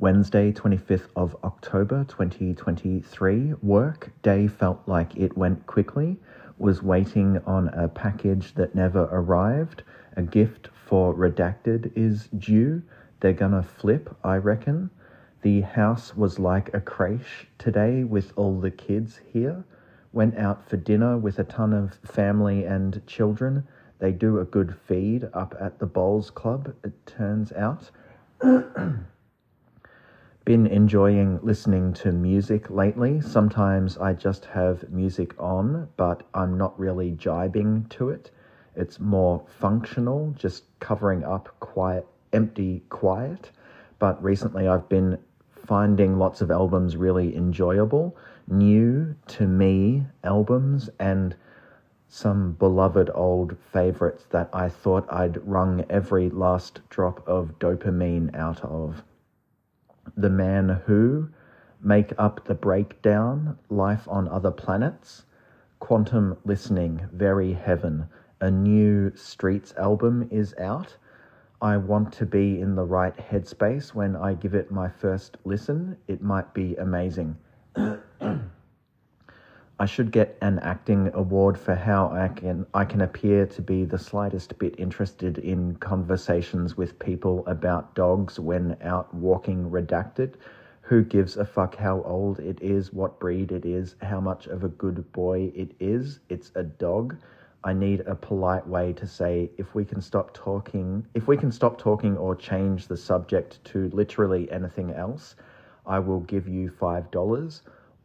Wednesday, 25th of October 2023. Work day felt like it went quickly. Was waiting on a package that never arrived. A gift for Redacted is due. They're gonna flip, I reckon. The house was like a creche today with all the kids here. Went out for dinner with a ton of family and children. They do a good feed up at the Bowls Club, it turns out. Been enjoying listening to music lately. Sometimes I just have music on, but I'm not really jibing to it. It's more functional, just covering up quiet, empty quiet. But recently I've been finding lots of albums really enjoyable, new to me albums, and some beloved old favorites that I thought I'd wrung every last drop of dopamine out of. The Man Who, Make Up the Breakdown, Life on Other Planets, Quantum Listening, Very Heaven, a new Streets album is out. I want to be in the right headspace when I give it my first listen. It might be amazing. I should get an acting award for how I can I can appear to be the slightest bit interested in conversations with people about dogs when out walking redacted. Who gives a fuck how old it is, what breed it is, how much of a good boy it is? It's a dog. I need a polite way to say if we can stop talking, if we can stop talking or change the subject to literally anything else, I will give you $5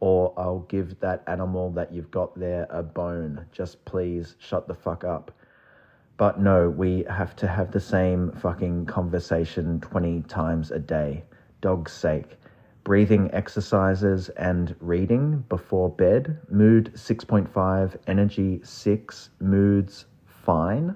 or I'll give that animal that you've got there a bone. Just please shut the fuck up. But no, we have to have the same fucking conversation 20 times a day. Dog's sake. Breathing exercises and reading before bed. Mood 6.5, energy 6, moods fine.